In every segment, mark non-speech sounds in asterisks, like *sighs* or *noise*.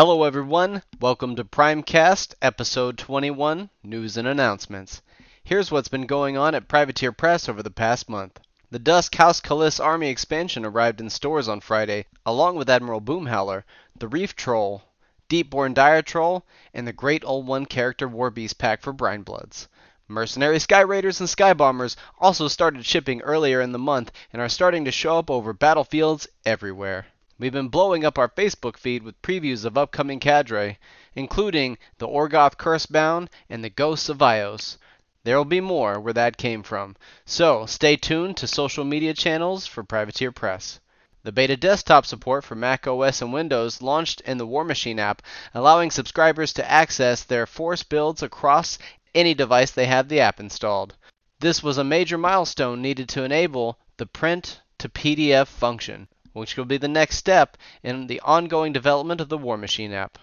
Hello, everyone. Welcome to Primecast, episode 21 News and Announcements. Here's what's been going on at Privateer Press over the past month. The Dusk House Kallyss Army expansion arrived in stores on Friday, along with Admiral Boomhowler, the Reef Troll, Deepborn Dire Troll, and the Great Old One character Warbeast pack for Brinebloods. Mercenary Sky Raiders and Sky Bombers also started shipping earlier in the month and are starting to show up over battlefields everywhere. We've been blowing up our Facebook feed with previews of upcoming cadre, including the Orgoth Cursebound and the Ghosts of Ios. There will be more where that came from, so stay tuned to social media channels for Privateer Press. The beta desktop support for Mac OS and Windows launched in the Warmachine app, allowing subscribers to access their Force builds across any device they have the app installed. This was a major milestone needed to enable the print to PDF function which will be the next step in the ongoing development of the Warmachine app.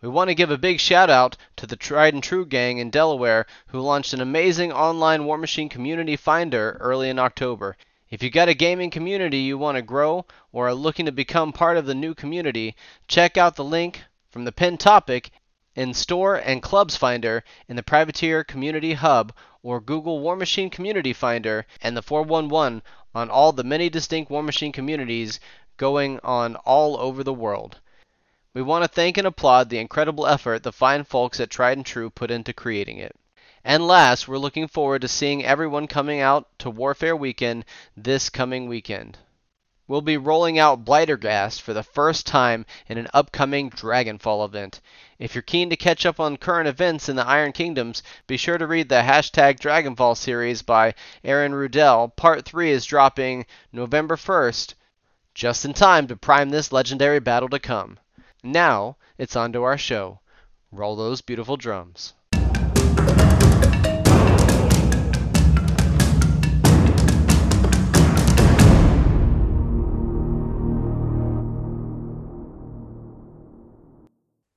We want to give a big shout out to the Tried and True gang in Delaware who launched an amazing online Warmachine community finder early in October. If you've got a gaming community you want to grow or are looking to become part of the new community, check out the link from the pinned topic in Store and Clubs Finder in the Privateer Community Hub or Google Warmachine Community Finder and the 411 on all the many distinct Warmachine communities going on all over the world. We want to thank and applaud the incredible effort the fine folks at Tried and True put into creating it. And last, we're looking forward to seeing everyone coming out to Warfare Weekend this coming weekend. We'll be rolling out Blighterghast for the first time in an upcoming Dragonfall event. If you're keen to catch up on current events in the Iron Kingdoms, be sure to read the hashtag Dragonfall series by Aeryn Rudel. Part 3 is dropping November 1st, just in time to prime this legendary battle to come. Now, it's on to our show. Roll those beautiful drums.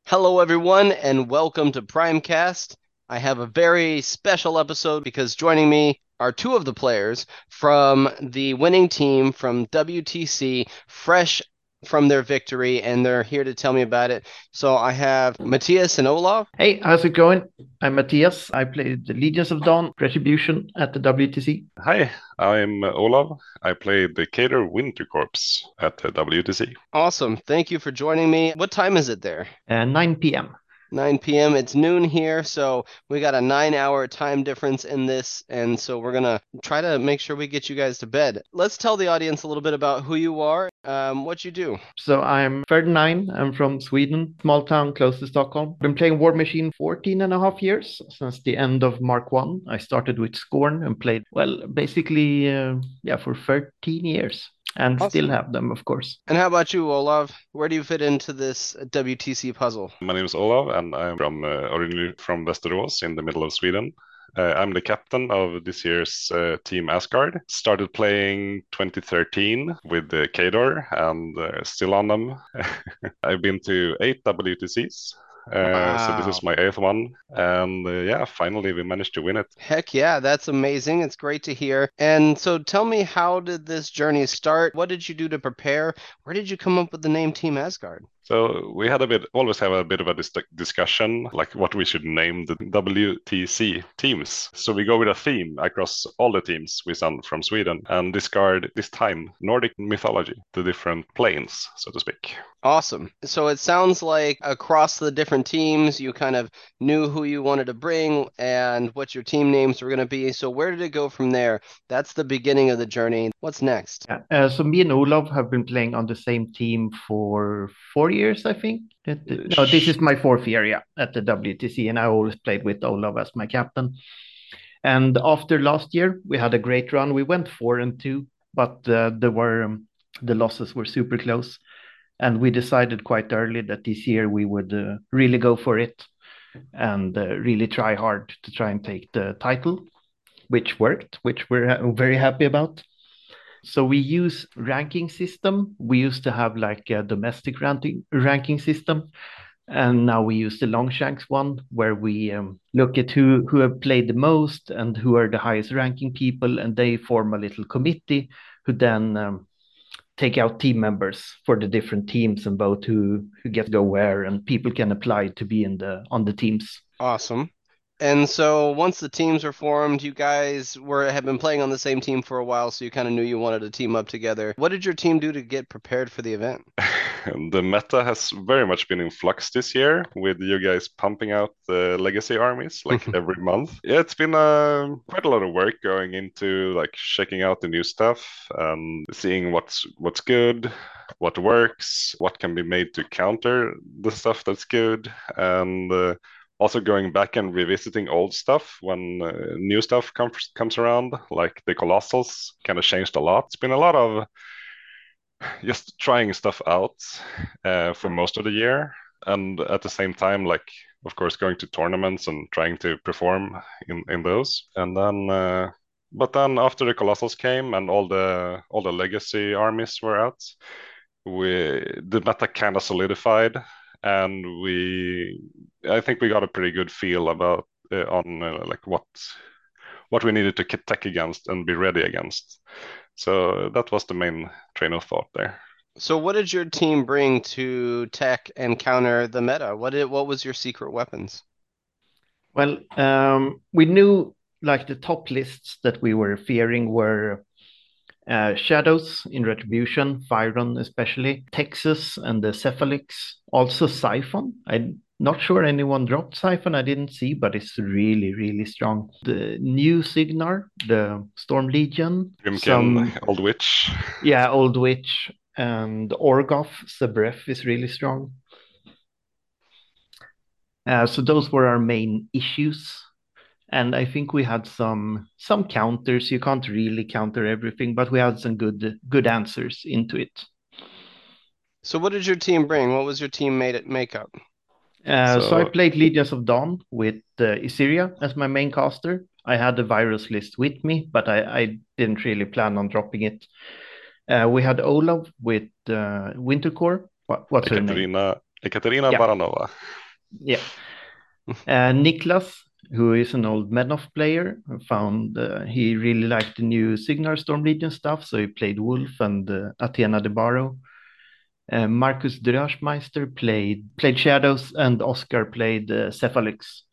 Hello, everyone, and welcome to Primecast. I have a very special episode because joining me are two of the players from the winning team from WTC, fresh from their victory, and they're here to tell me about it. So I have Matthias and Olaf. Hey, how's it going? I'm Matthias. I played the Legions of Dawn Retribution at the WTC. Hi, I'm Olaf. I played the Khador Winter Korps at the WTC. Awesome. Thank you for joining me. What time is it there? Uh, 9 p.m. 9 p.m. It's noon here, so we got a nine hour time difference in this, and so we're gonna try to make sure we get you guys to bed. Let's tell the audience a little bit about who you are, um, what you do. So I'm 39. I'm from Sweden, small town close to Stockholm. Been playing Warmachine 14 and a half years since the end of Mark One. I started with Scorn and played well, basically, uh, yeah, for 13 years and awesome. still have them, of course. And how about you, Olav? Where do you fit into this WTC puzzle? My name is Olav, and I'm from uh, originally from Västerås in the middle of Sweden. Uh, I'm the captain of this year's uh, team Asgard. Started playing 2013 with the Khador and uh, still on them. *laughs* I've been to eight WTCs wow. Uh, so this is my eighth one, and uh, yeah, finally we managed to win it. Heck yeah, that's amazing! It's great to hear. And so, tell me, how did this journey start? What did you do to prepare? Where did you come up with the name Team Asgard? So we had a bit, always have a bit of a dis- discussion, like what we should name the WTC teams. So we go with a theme across all the teams we send from Sweden and discard this time Nordic mythology, the different planes, so to speak. Awesome. So it sounds like across the different teams, you kind of knew who you wanted to bring and what your team names were going to be. So where did it go from there? That's the beginning of the journey. What's next? Yeah. Uh, so me and Olaf have been playing on the same team for four years, I think. No, this is my fourth year, yeah, at the WTC, and I always played with Olaf as my captain. And after last year, we had a great run. We went four and two, but uh, there were um, the losses were super close, and we decided quite early that this year we would uh, really go for it and uh, really try hard to try and take the title, which worked, which we're very happy about. So we use ranking system. We used to have like a domestic ranking ranking system, and now we use the Longshanks one, where we um, look at who who have played the most and who are the highest ranking people, and they form a little committee who then um, take out team members for the different teams and vote who who gets go where, and people can apply to be in the on the teams. Awesome. And so once the teams were formed, you guys were have been playing on the same team for a while, so you kind of knew you wanted to team up together. What did your team do to get prepared for the event? *laughs* the meta has very much been in flux this year with you guys pumping out the legacy armies like *laughs* every month. Yeah, it's been uh, quite a lot of work going into like checking out the new stuff seeing what's what's good, what works, what can be made to counter the stuff that's good, and uh, also going back and revisiting old stuff when uh, new stuff comes comes around, like the Colossals, kind of changed a lot. It's been a lot of just trying stuff out uh, for most of the year, and at the same time, like of course, going to tournaments and trying to perform in in those, and then. Uh, but then after the Colossals came and all the all the legacy armies were out, we the meta kind of solidified and we I think we got a pretty good feel about uh, on uh, like what what we needed to tech against and be ready against. So that was the main train of thought there. So what did your team bring to tech and counter the meta? What did what was your secret weapons? Well, um, we knew like the top lists that we were fearing were uh, Shadows in Retribution, Fyron especially, Texas and the Cephalyx, also Siphon. I'm not sure anyone dropped Siphon, I didn't see, but it's really, really strong. The new Cygnar, the Storm Legion, Grymkin, some, *laughs* Old Witch. Yeah, Old Witch, and Orgoth, Zebref is really strong. Uh, so those were our main issues and I think we had some some counters. You can't really counter everything, but we had some good good answers into it. So, what did your team bring? What was your team made it makeup? Uh, so... so... I played Legions of Dawn with uh, Issyria as my main caster. I had the virus list with me, but I, I didn't really plan on dropping it. Uh, we had Olav with uh, Winter Korps. What, what's Ekaterina, her name? Ekaterina yeah. Baranova. Yeah. Uh, Niklas who is an old Menoth player, found uh, he really liked the new Cygnar Storm Legion stuff, so he played Wolf and uh, Athena de Barrow. Uh, Marcus Drashmeister played played Shadows, and Oscar played uh, Cephalyx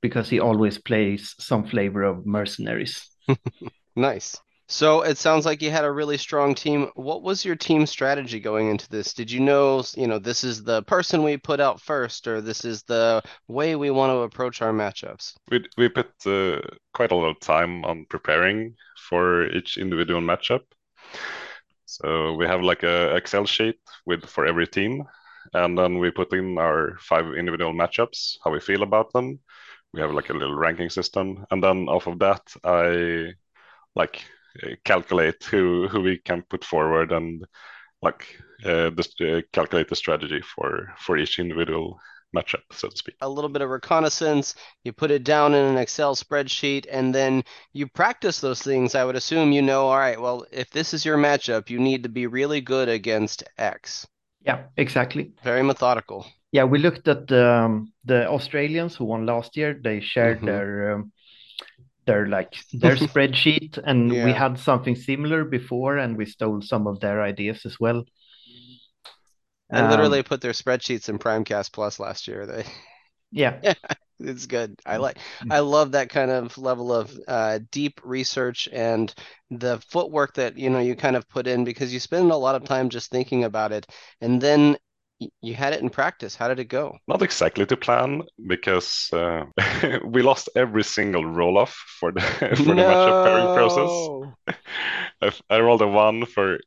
because he always plays some flavor of mercenaries. *laughs* nice. So it sounds like you had a really strong team. What was your team strategy going into this? Did you know, you know, this is the person we put out first, or this is the way we want to approach our matchups? We we put uh, quite a lot of time on preparing for each individual matchup. So we have like a Excel sheet with for every team, and then we put in our five individual matchups, how we feel about them. We have like a little ranking system, and then off of that, I like calculate who who we can put forward and like uh, this, uh, calculate the strategy for for each individual matchup, so to speak. A little bit of reconnaissance, you put it down in an Excel spreadsheet, and then you practice those things. I would assume you know, all right, well, if this is your matchup, you need to be really good against X. Yeah, exactly. Very methodical. Yeah, we looked at um, the Australians who won last year. They shared mm-hmm. their um, their like *laughs* their spreadsheet and yeah. we had something similar before and we stole some of their ideas as well. I um, literally put their spreadsheets in primecast plus last year. *laughs* They yeah. *laughs* It's good. I like i love that kind of level of uh, deep research and the footwork that you know you kind of put in because you spend a lot of time just thinking about it and then you had it in practice. How did it go? Not exactly to plan because uh, *laughs* we lost every single roll off for the *laughs* for no! the matchup pairing process. *laughs* I, I rolled a one for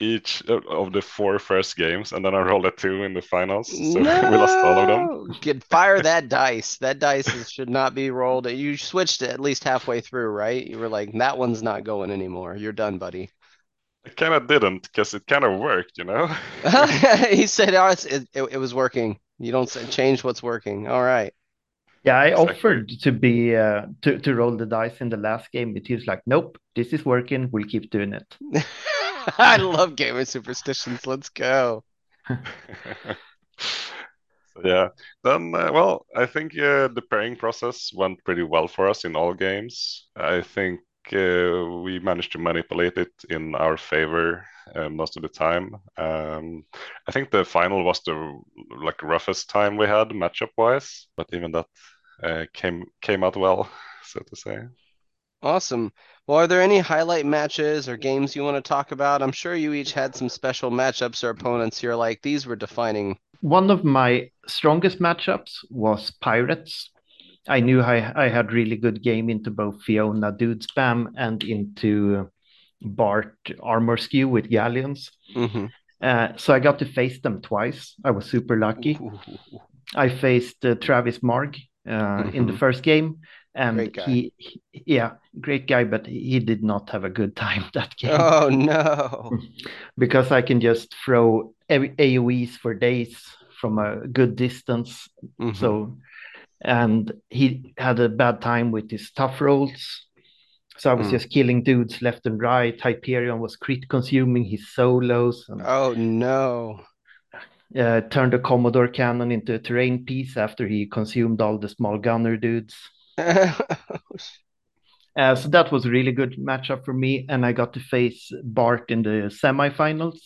each of the four first games, and then I rolled a two in the finals. So no! we lost all of them. Get fire that dice. That dice should not be rolled. You switched it at least halfway through, right? You were like, that one's not going anymore. You're done, buddy. It kind of didn't because it kind of worked, you know. *laughs* *laughs* he said, "Oh, it, it, it was working. You don't say, change what's working." All right. Yeah, I exactly. offered to be uh, to to roll the dice in the last game, but he was like, "Nope, this is working. We'll keep doing it." *laughs* I love gamer superstitions. Let's go. so, yeah. Then, uh, well, I think uh, the pairing process went pretty well for us in all games. I think we managed to manipulate it in our favor uh, most of the time. Um, I think the final was the like roughest time we had matchup wise, but even that uh, came came out well, *laughs* so to say. Awesome. Well, are there any highlight matches or games you want to talk about? I'm sure you each had some special matchups or opponents you're like, these were defining. One of my strongest matchups was Pirates. I knew I, I had really good game into both Fiona Dude Spam and into Bart Armor Skew with Galleons. Mm-hmm. Uh, so I got to face them twice. I was super lucky. I faced uh, Travis Marg uh, mm-hmm. in the mm-hmm. first game, and he, he, yeah, great guy, but he did not have a good time *laughs* that game. Oh no! *laughs* because I can just throw AOE's for days from a good distance. Mm-hmm. So, and he had a bad time with his tough rolls. So I was mm. just killing dudes left and right. Hyperion was crit consuming his solos. And, oh no! Uh, turned a Commodore cannon into a terrain piece after he consumed all the small gunner dudes. *laughs* uh, so that was a really good matchup for me, and I got to face Bart in the semifinals.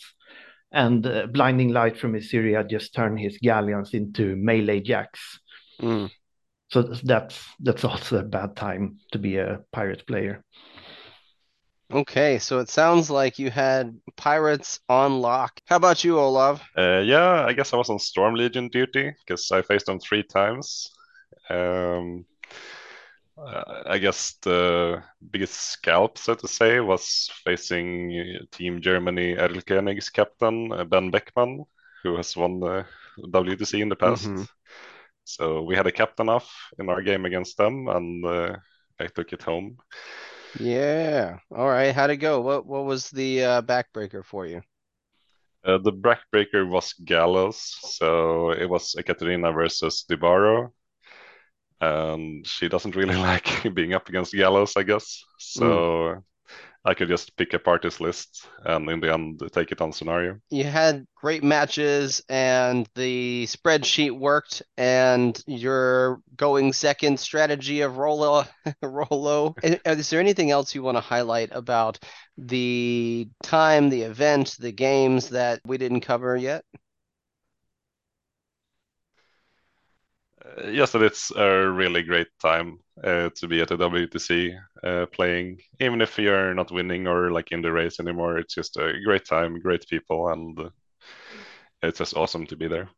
And uh, blinding light from Issyria just turned his galleons into melee jacks. Mm. So that's that's also a bad time to be a pirate player. Okay, so it sounds like you had pirates on lock. How about you, Olav? Uh, yeah, I guess I was on Storm Legion duty because I faced them three times. Um, uh, I guess the biggest scalp, so to say, was facing Team Germany Erlkönig's captain, uh, Ben Beckman, who has won the WTC in the past. Mm-hmm. So we had a captain off in our game against them, and uh, I took it home. Yeah. All right. How'd it go? What What was the uh, backbreaker for you? Uh, the backbreaker was Gallows, so it was Ekaterina versus Dibaro, and she doesn't really *laughs* like being up against Gallows, I guess. So mm. I could just pick a party's list and in the end take it on scenario. You had great matches and the spreadsheet worked and your going second strategy of Rolo *laughs* Rolo. Is there anything else you want to highlight about the time, the event, the games that we didn't cover yet? Uh, yes, and it's a really great time uh, to be at the WTC uh, playing. Even if you're not winning or like in the race anymore, it's just a great time, great people, and it's just awesome to be there.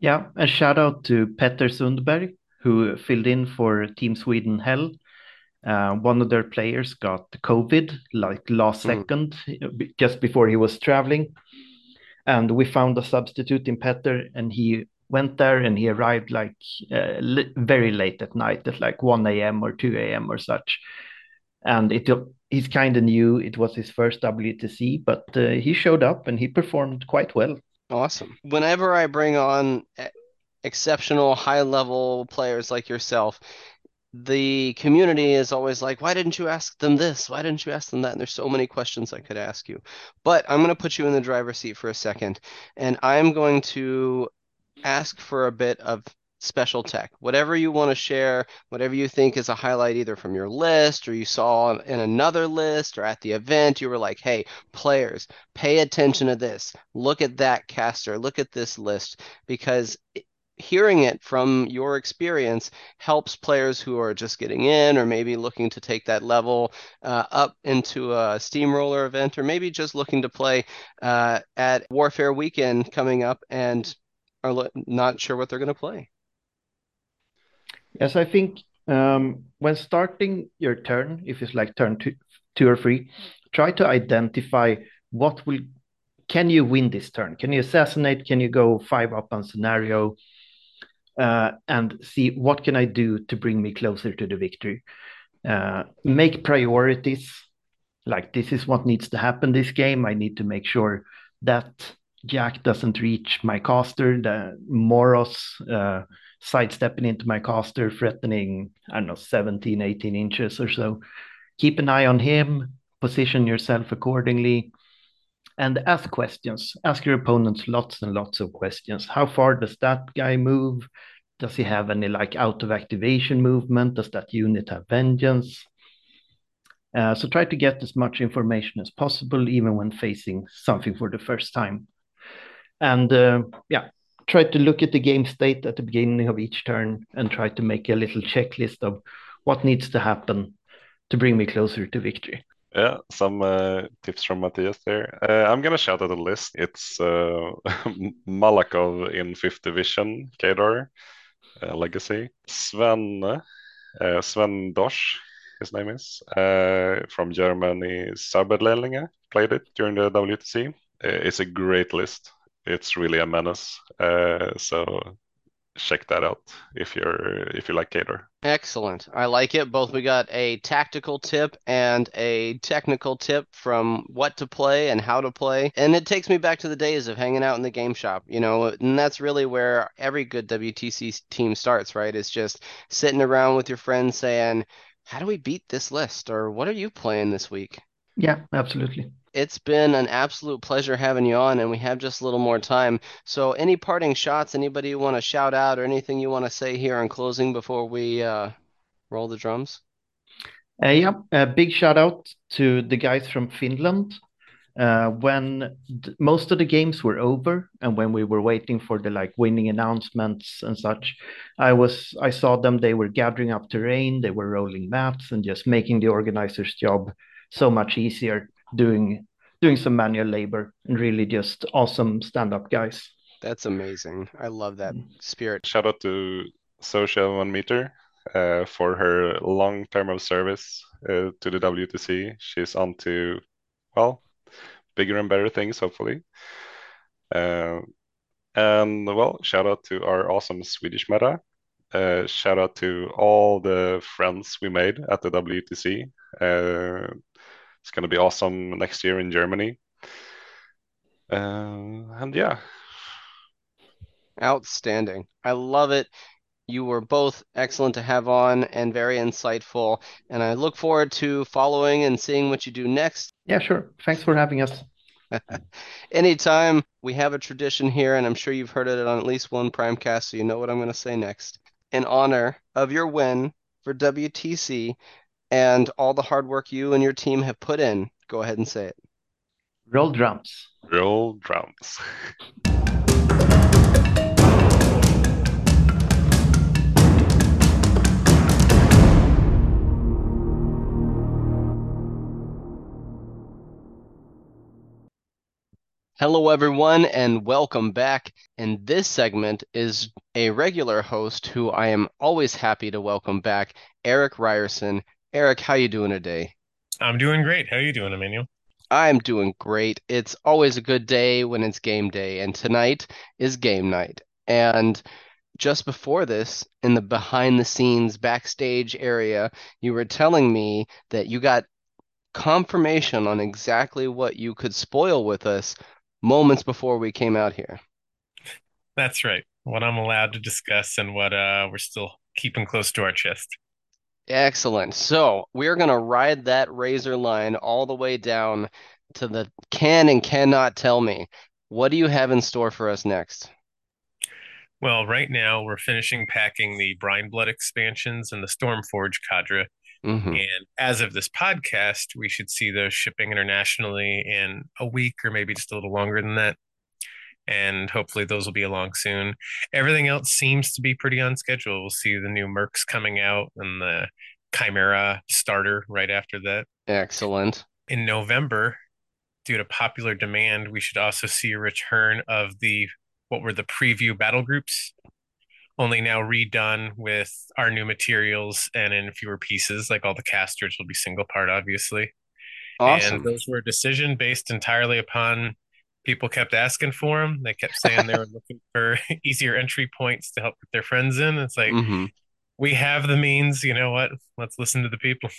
Yeah, a shout out to Petter Sundberg who filled in for Team Sweden Hell. Uh, one of their players got COVID like last mm. second, just before he was traveling. And we found a substitute in Petter, and he went there and he arrived like uh, li- very late at night at like 1 a.m. or 2 a.m. or such. And it he's kind of new. It was his first WTC, but uh, he showed up and he performed quite well. Awesome. Whenever I bring on exceptional high level players like yourself, the community is always like, why didn't you ask them this? Why didn't you ask them that? And there's so many questions I could ask you. But I'm going to put you in the driver's seat for a second. And I'm going to ask for a bit of special tech. Whatever you want to share, whatever you think is a highlight either from your list or you saw in another list or at the event, you were like, hey, players, pay attention to this. Look at that caster. Look at this list. Because hearing it from your experience helps players who are just getting in or maybe looking to take that level uh, up into a steamroller event or maybe just looking to play uh, at warfare weekend coming up and are not sure what they're going to play. Yes, I think um, when starting your turn, if it's like turn two, two or three, try to identify what will can you win this turn? Can you assassinate? Can you go five up on scenario? Uh, and see what can I do to bring me closer to the victory. Uh, make priorities. Like this is what needs to happen this game. I need to make sure that Jack doesn't reach my caster, the Moros uh, sidestepping into my caster, threatening, I don't know, 17, 18 inches or so. Keep an eye on him, position yourself accordingly, and ask questions. Ask your opponents lots and lots of questions. How far does that guy move? Does he have any like out of activation movement? Does that unit have vengeance? Uh, so try to get as much information as possible, even when facing something for the first time. And uh, yeah, try to look at the game state at the beginning of each turn and try to make a little checklist of what needs to happen to bring me closer to victory. Yeah, some uh, tips from Matthias there. Uh, I'm gonna shout out a list. It's uh, *laughs* Malakov in fifth division, Khador, uh, Legacy. Sven, uh, Sven Dosch, his name is, uh, from Germany, Sabedlelinge, played it during the WTC. It's a great list. It's really a menace. Uh, so check that out if you're if you like Khador. Excellent. I like it. Both we got a tactical tip and a technical tip from what to play and how to play. And it takes me back to the days of hanging out in the game shop, you know, and that's really where every good WTC team starts, right? It's just sitting around with your friends saying, "How do we beat this list?" or "What are you playing this week?" Yeah, absolutely. It's been an absolute pleasure having you on, and we have just a little more time. So, any parting shots, anybody you want to shout out, or anything you want to say here in closing before we uh, roll the drums? Uh, yeah, a big shout out to the guys from Finland. Uh, when d- most of the games were over, and when we were waiting for the like winning announcements and such, I was I saw them. They were gathering up terrain, they were rolling maps, and just making the organizer's job so much easier doing doing some manual labor and really just awesome stand-up guys. That's amazing. I love that spirit. Shout out to Social One Meter uh, for her long term of service uh, to the WTC. She's on to, well, bigger and better things, hopefully. Uh, and well, shout out to our awesome Swedish meta. Uh, shout out to all the friends we made at the WTC. It's going to be awesome next year in Germany. Uh, and yeah, Outstanding. I love it. You were both excellent to have on and very insightful. And I look forward to following and seeing what you do next. Yeah, sure. Thanks for having us. *laughs* Anytime we have a tradition here, and I'm sure you've heard it on at least one Primecast, so you know what I'm going to say next. In honor of your win for WTC and all the hard work you and your team have put in, go ahead and say it. Roll drums. roll drums. Hello, everyone, and welcome back. And this segment is a regular host who I am always happy to welcome back, Erik Reiersen. Erik, how you doing today? I'm doing great. How are you doing, Emanuel? I'm doing great. It's always a good day when it's game day, and tonight is game night. And just before this, in the behind the scenes backstage area, you were telling me that you got confirmation on exactly what you could spoil with us moments before we came out here. That's right. What I'm allowed to discuss and what uh, we're still keeping close to our chest. Excellent. So we're going to ride that razor line all the way down to the can and cannot tell me. What do you have in store for us next? Well, right now we're finishing packing the Brine Blood expansions and the Stormforge cadre. hmm And as of this podcast, we should see those shipping internationally in a week or maybe just a little longer than that. And hopefully those will be along soon. Everything else seems to be pretty on schedule. We'll see the new Mercs coming out and the Chimera starter right after that. Excellent. in November, due to popular demand, we should also see a return of the what were the preview battle groups, only now redone with our new materials and in fewer pieces. Like all the casters will be single part, obviously. Awesome. And those were a decision based entirely upon people kept asking for them. They kept saying they were *laughs* looking for *laughs* easier entry points to help get their friends in. It's like hmm we have the means. You know what? Let's listen to the people.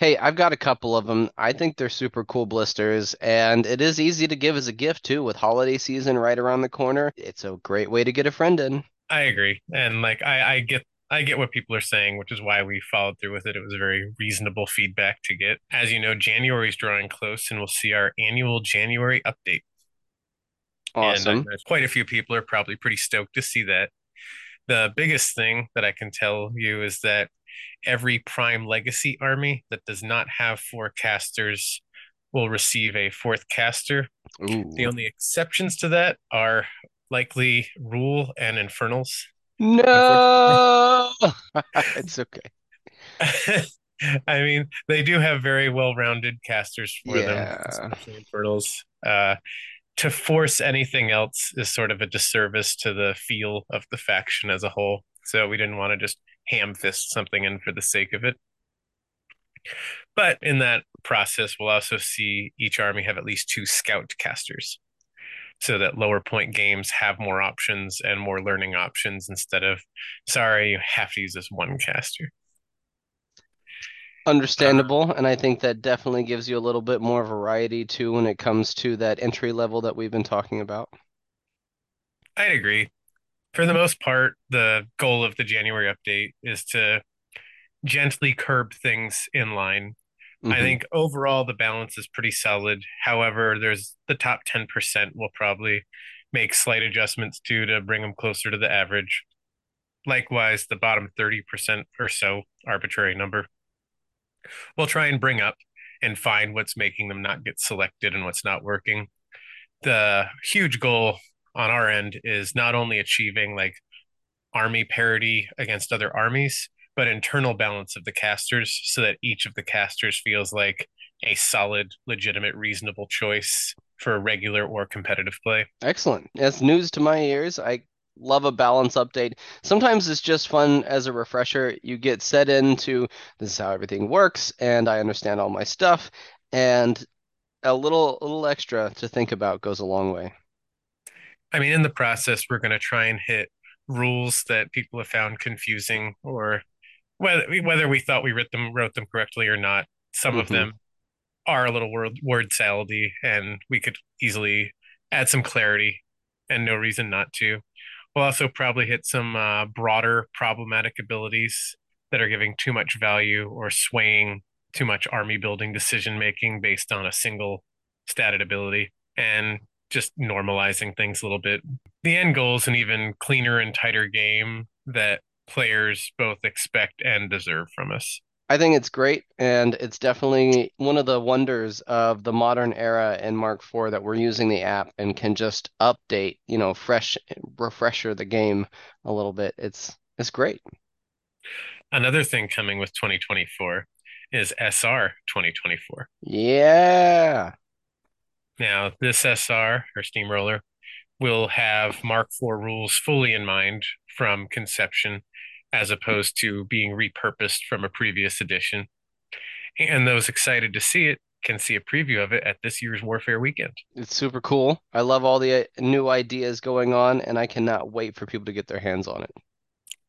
Hey, I've got a couple of them. I think they're super cool blisters, and it is easy to give as a gift too, with holiday season right around the corner. It's a great way to get a friend in. I agree, and like I, I get I get what people are saying, which is why we followed through with it. It was a very reasonable feedback to get. As you know, January is drawing close, and we'll see our annual January update. And Awesome. quite a few people are probably pretty stoked to see that. The biggest thing that I can tell you is that every Prime Legacy army that does not have four casters will receive a fourth caster. Ooh. The only exceptions to that are likely Rule and Infernals. No, *laughs* it's okay. *laughs* I mean, they do have very well-rounded casters for them, Yeah. especially Infernals. Uh, to force anything else is sort of a disservice to the feel of the faction as a whole. So we didn't want to just ham fist something in for the sake of it. But in that process, we'll also see each army have at least two scout casters so that lower point games have more options and more learning options instead of, sorry, you have to use this one caster. Understandable, and I think that definitely gives you a little bit more variety too when it comes to that entry level that we've been talking about. I'd agree. For the most part, the goal of the January update is to gently curb things in line. I Mhm. think overall the balance is pretty solid. However, there's the top 10% will probably make slight adjustments to to bring them closer to the average. Likewise, the bottom 30% or so arbitrary number we'll try and bring up and find what's making them not get selected and what's not working. The huge goal on our end is not only achieving like army parity against other armies, but internal balance of the casters so that each of the casters feels like a solid, legitimate, reasonable choice for a regular or competitive play. Excellent. That's news to my ears. I love a balance update. Sometimes it's just fun as a refresher. You get set into this is how everything works, and I understand all my stuff, and a little a little extra to think about goes a long way. I mean, in the process, we're going to try and hit rules that people have found confusing, or whether whether we thought we wrote them wrote them correctly or not. Some of Mhm. them are a little word word salady, and we could easily add some clarity, and no reason not to. We'll also probably hit some uh, broader problematic abilities that are giving too much value or swaying too much army building decision making based on a single statted ability, and just normalizing things a little bit. The end goal is an even cleaner and tighter game that players both expect and deserve from us. I think it's great, and it's definitely one of the wonders of the modern era in Mark IV that we're using the app and can just update, you know, fresh refresher the game a little bit. It's it's great. Another thing coming with 2024 is SR 2024. Yeah. Now, this SR or Steamroller will have Mark IV rules fully in mind from conception, as opposed to being repurposed from a previous edition. And those excited to see it can see a preview of it at this year's Warfare weekend. It's super cool. I love all the uh, new ideas going on, and I cannot wait for people to get their hands on it.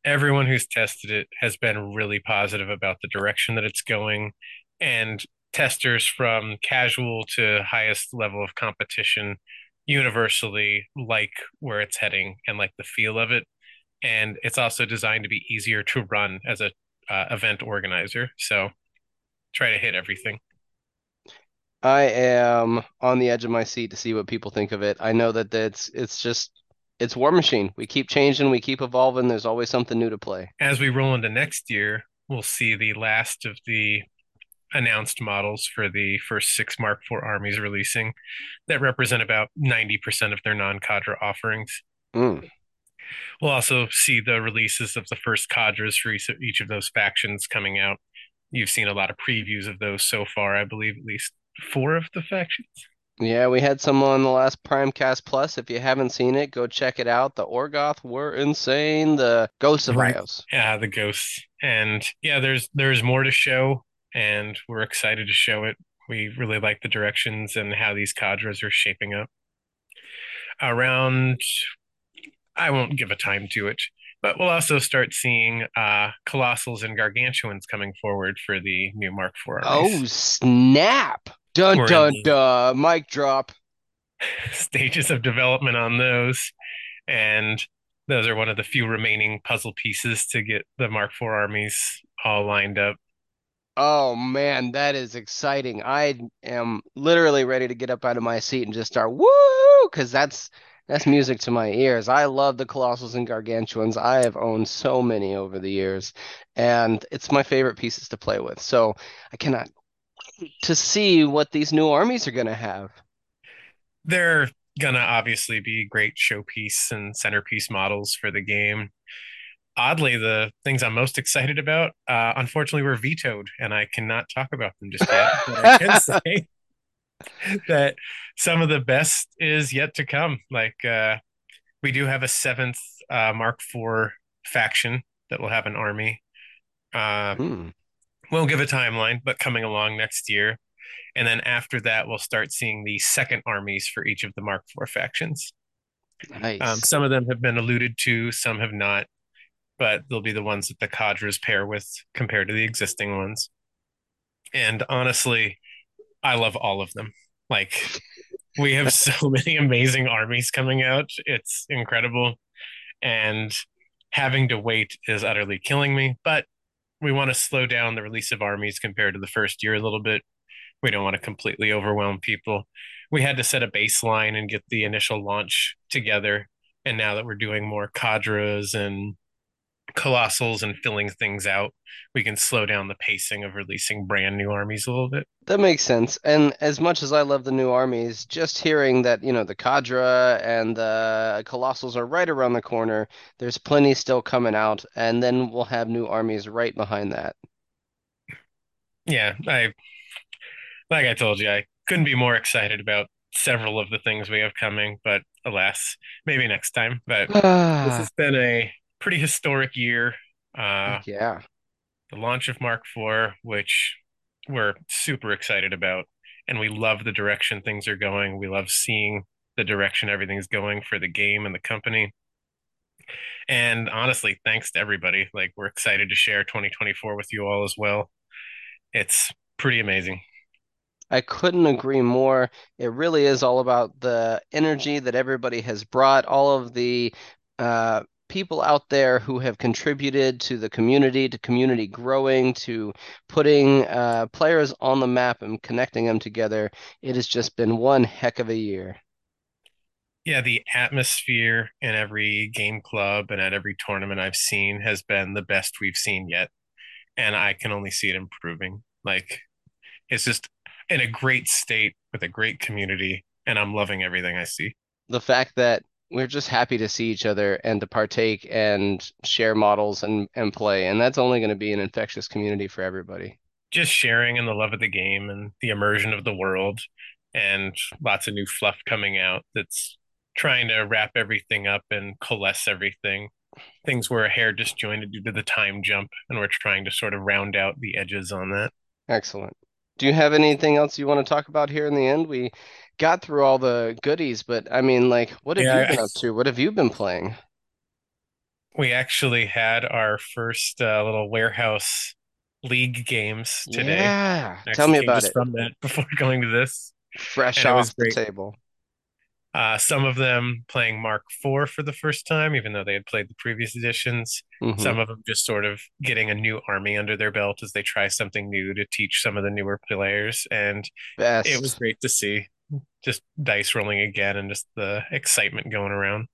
Everyone who's tested it has been really positive about the direction that it's going, and testers from casual to highest level of competition universally like where it's heading and like the feel of it. And it's also designed to be easier to run as a uh, event organizer. So try to hit everything. I am on the edge of my seat to see what people think of it. I know that it's it's just it's Warmachine. We keep changing, we keep evolving. There's always something new to play. As we roll into next year, we'll see the last of the announced models for the first six Mark IV armies releasing that represent about 90% of their non cadre offerings. Mm. We'll also see the releases of the first cadres for each, each of those factions coming out. You've seen a lot of previews of those so far, I believe, at least four of the factions. Yeah, we had some on the last Primecast Plus. If you haven't seen it, go check it out. The Orgoth were insane. The Ghosts of Right. Ios. Yeah, the ghosts. And yeah, there's there's more to show, and we're excited to show it. We really like the directions and how these cadres are shaping up. Around, I won't give a time to it, but we'll also start seeing uh, colossals and gargantuans coming forward for the new Mark IV Oh, snap. Dun We're dun dun. Mic drop. *laughs* stages of development on those, and those are one of the few remaining puzzle pieces to get the Mark IV armies all lined up. Oh man, that is exciting. I am literally ready to get up out of my seat and just start woo, because that's That's music to my ears. I love the Colossals and Gargantuans. I have owned so many over the years, and it's my favorite pieces to play with. So I cannot wait to see what these new armies are going to have. They're gonna obviously be great showpiece and centerpiece models for the game. Oddly, the things I'm most excited about, uh, unfortunately, were vetoed, and I cannot talk about them just yet. but I can *laughs* say that some of the best is yet to come. Like uh, we do have a seventh uh, Mark IV faction that will have an army. Uh, Hmm. Won't give a timeline, but coming along next year. And then after that, we'll start seeing the second armies for each of the Mark IV factions. Nice. Um, some of them have been alluded to, some have not, but they'll be the ones that the cadres pair with compared to the existing ones. And honestly, I love all of them. Like, we have so *laughs* many amazing armies coming out. It's incredible. And having to wait is utterly killing me. But we want to slow down the release of armies compared to the first year a little bit. We don't want to completely overwhelm people. We had to set a baseline and get the initial launch together. And now that we're doing more cadres and colossals and filling things out, we can slow down the pacing of releasing brand new armies a little bit. That makes sense. And as much as I love the new armies, just hearing that, you know, the cadre and the Colossals are right around the corner, there's plenty still coming out, and then we'll have new armies right behind that. Yeah, I like I told you, I couldn't be more excited about several of the things we have coming, but alas, maybe next time. But *sighs* this has been a pretty historic year. Uh, yeah. the launch of Mark IV, which we're super excited about, and we love the direction things are going. We love seeing the direction everything's going for the game and the company. And honestly, thanks to everybody. Like we're excited to share 2024 with you all as well. It's pretty amazing. I couldn't agree more. It really is all about the energy that everybody has brought, all of the uh, people out there who have contributed to the community, to community growing, to putting uh, players on the map and connecting them together. It has just been one heck of a year. Yeah, the atmosphere in every game club and at every tournament I've seen has been the best we've seen yet. And I can only see it improving. Like it's just in a great state with a great community, and I'm loving everything I see. The fact that we're just happy to see each other and to partake and share models and, and play. And that's only going to be an infectious community for everybody. Just sharing and the love of the game and the immersion of the world, and lots of new fluff coming out that's trying to wrap everything up and coalesce everything. Things were a hair disjointed due to the time jump, and we're trying to sort of round out the edges on that. Excellent. Do you have anything else you want to talk about here in the end? We got through all the goodies, but I mean, like, what have Yeah, you been up to? What have you been playing? We actually had our first uh, little warehouse league games today. Yeah, I tell me about it. from that *laughs* before going to this. Fresh and off the table. Uh, some of them playing Mark IV for the first time, even though they had played the previous editions. Mhm. Some of them just sort of getting a new army under their belt as they try something new to teach some of the newer players. And Best. it was great to see just dice rolling again and just the excitement going around.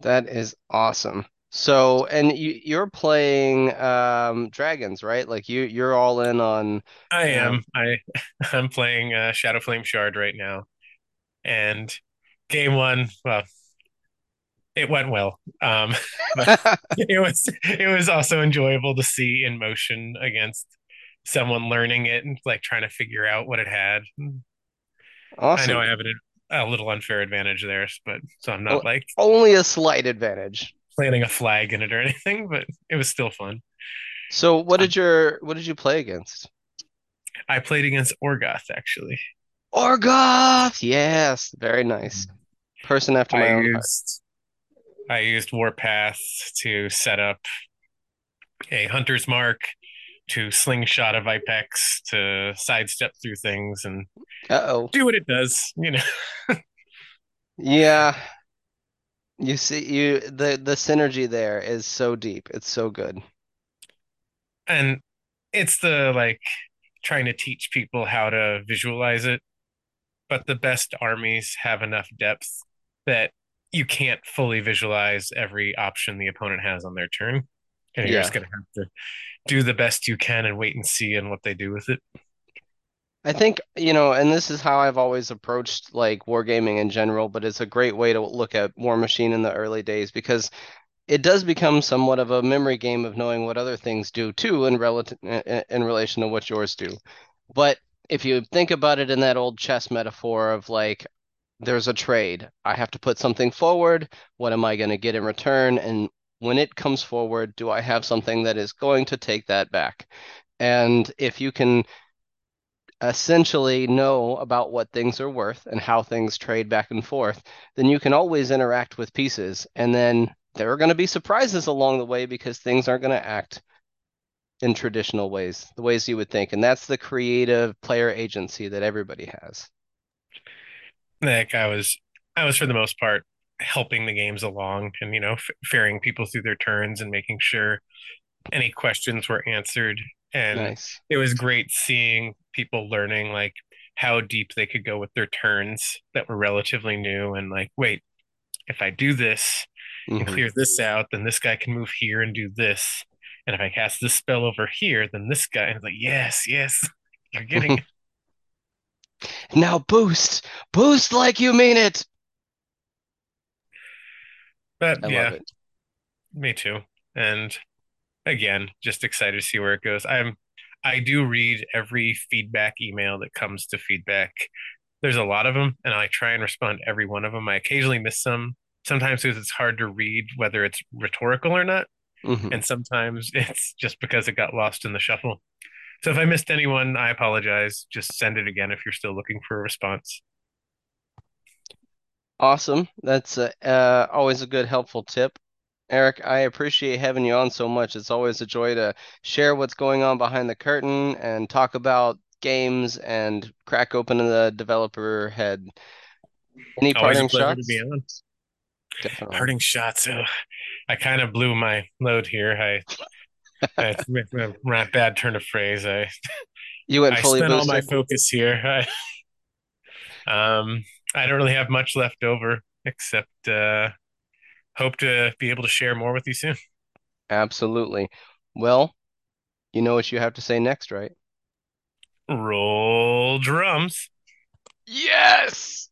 That is awesome. So, and you you're playing um dragons, right? Like you you're all in on I am. I *laughs* I'm playing uh, Shadow Flame Shard right now, and game one. Well, it went well. Um, *laughs* *laughs* it was it was also enjoyable to see in motion against someone learning it and like trying to figure out what it had. I know I have an, a little unfair advantage there, but so I'm not Well- like Only a slight advantage. planting a flag in it or *laughs* anything, but it was still fun. So, what did um, your what did you play against? I played against Orgoth actually. Orgoth! Yes, very nice. Mm. Person after my I own heart. I used Warpath to set up a hunter's mark, to slingshot a Vipex, to sidestep through things and Uh-oh. do what it does, you know. Yeah. You see you the the synergy there is so deep. It's so good. And it's the like trying to teach people how to visualize it. But the best armies have enough depth that you can't fully visualize every option the opponent has on their turn. And you're Yeah. just gonna have to do the best you can and wait and see and what they do with it. I think, you know, and this is how I've always approached like wargaming in general, but it's a great way to look at Warmachine in the early days because it does become somewhat of a memory game of knowing what other things do too in relative in relation to what yours do. But if you think about it in that old chess metaphor of like there's a trade, I have to put something forward, what am I going to get in return? And when it comes forward, do I have something that is going to take that back? And if you can essentially know about what things are worth and how things trade back and forth, then you can always interact with pieces. And then there are going to be surprises along the way because things aren't going to act in traditional ways, the ways you would think. And that's the creative player agency that everybody has. Nick, I was, I was for the most part helping the games along and you know f- ferrying people through their turns and making sure any questions were answered. And Nice. it was great seeing people learning like how deep they could go with their turns that were relatively new and like wait if i do this and Mhm. clear this out then this guy can move here and do this and if i cast this spell over here then this guy and like yes yes *laughs* you're getting. *laughs* Now boost, boost like you mean it. But I yeah me too. And again just excited to see where it goes. I'm i do read every feedback email that comes to feedback. There's a lot of them and i try and respond to every one of them i occasionally miss some sometimes because it's hard to read whether it's rhetorical or not Mhm. and sometimes *laughs* it's just because it got lost in the shuffle. So if i missed anyone i apologize. Just send it again if you're still looking for a response Awesome. That's uh, uh, always a good, helpful tip. Erik, I appreciate having you on so much. It's always a joy to share what's going on behind the curtain and talk about games and crack open the developer head. Any always parting shots? Definitely. parting shots oh, i kind of blew my load here i I *laughs* ra- bad turn of phrase. I You went I fully spent all my focus here. I, um, I don't really have much left over except uh, hope to be able to share more with you soon. Absolutely. Well, you know what you have to say next, right? Roll drums. Yes!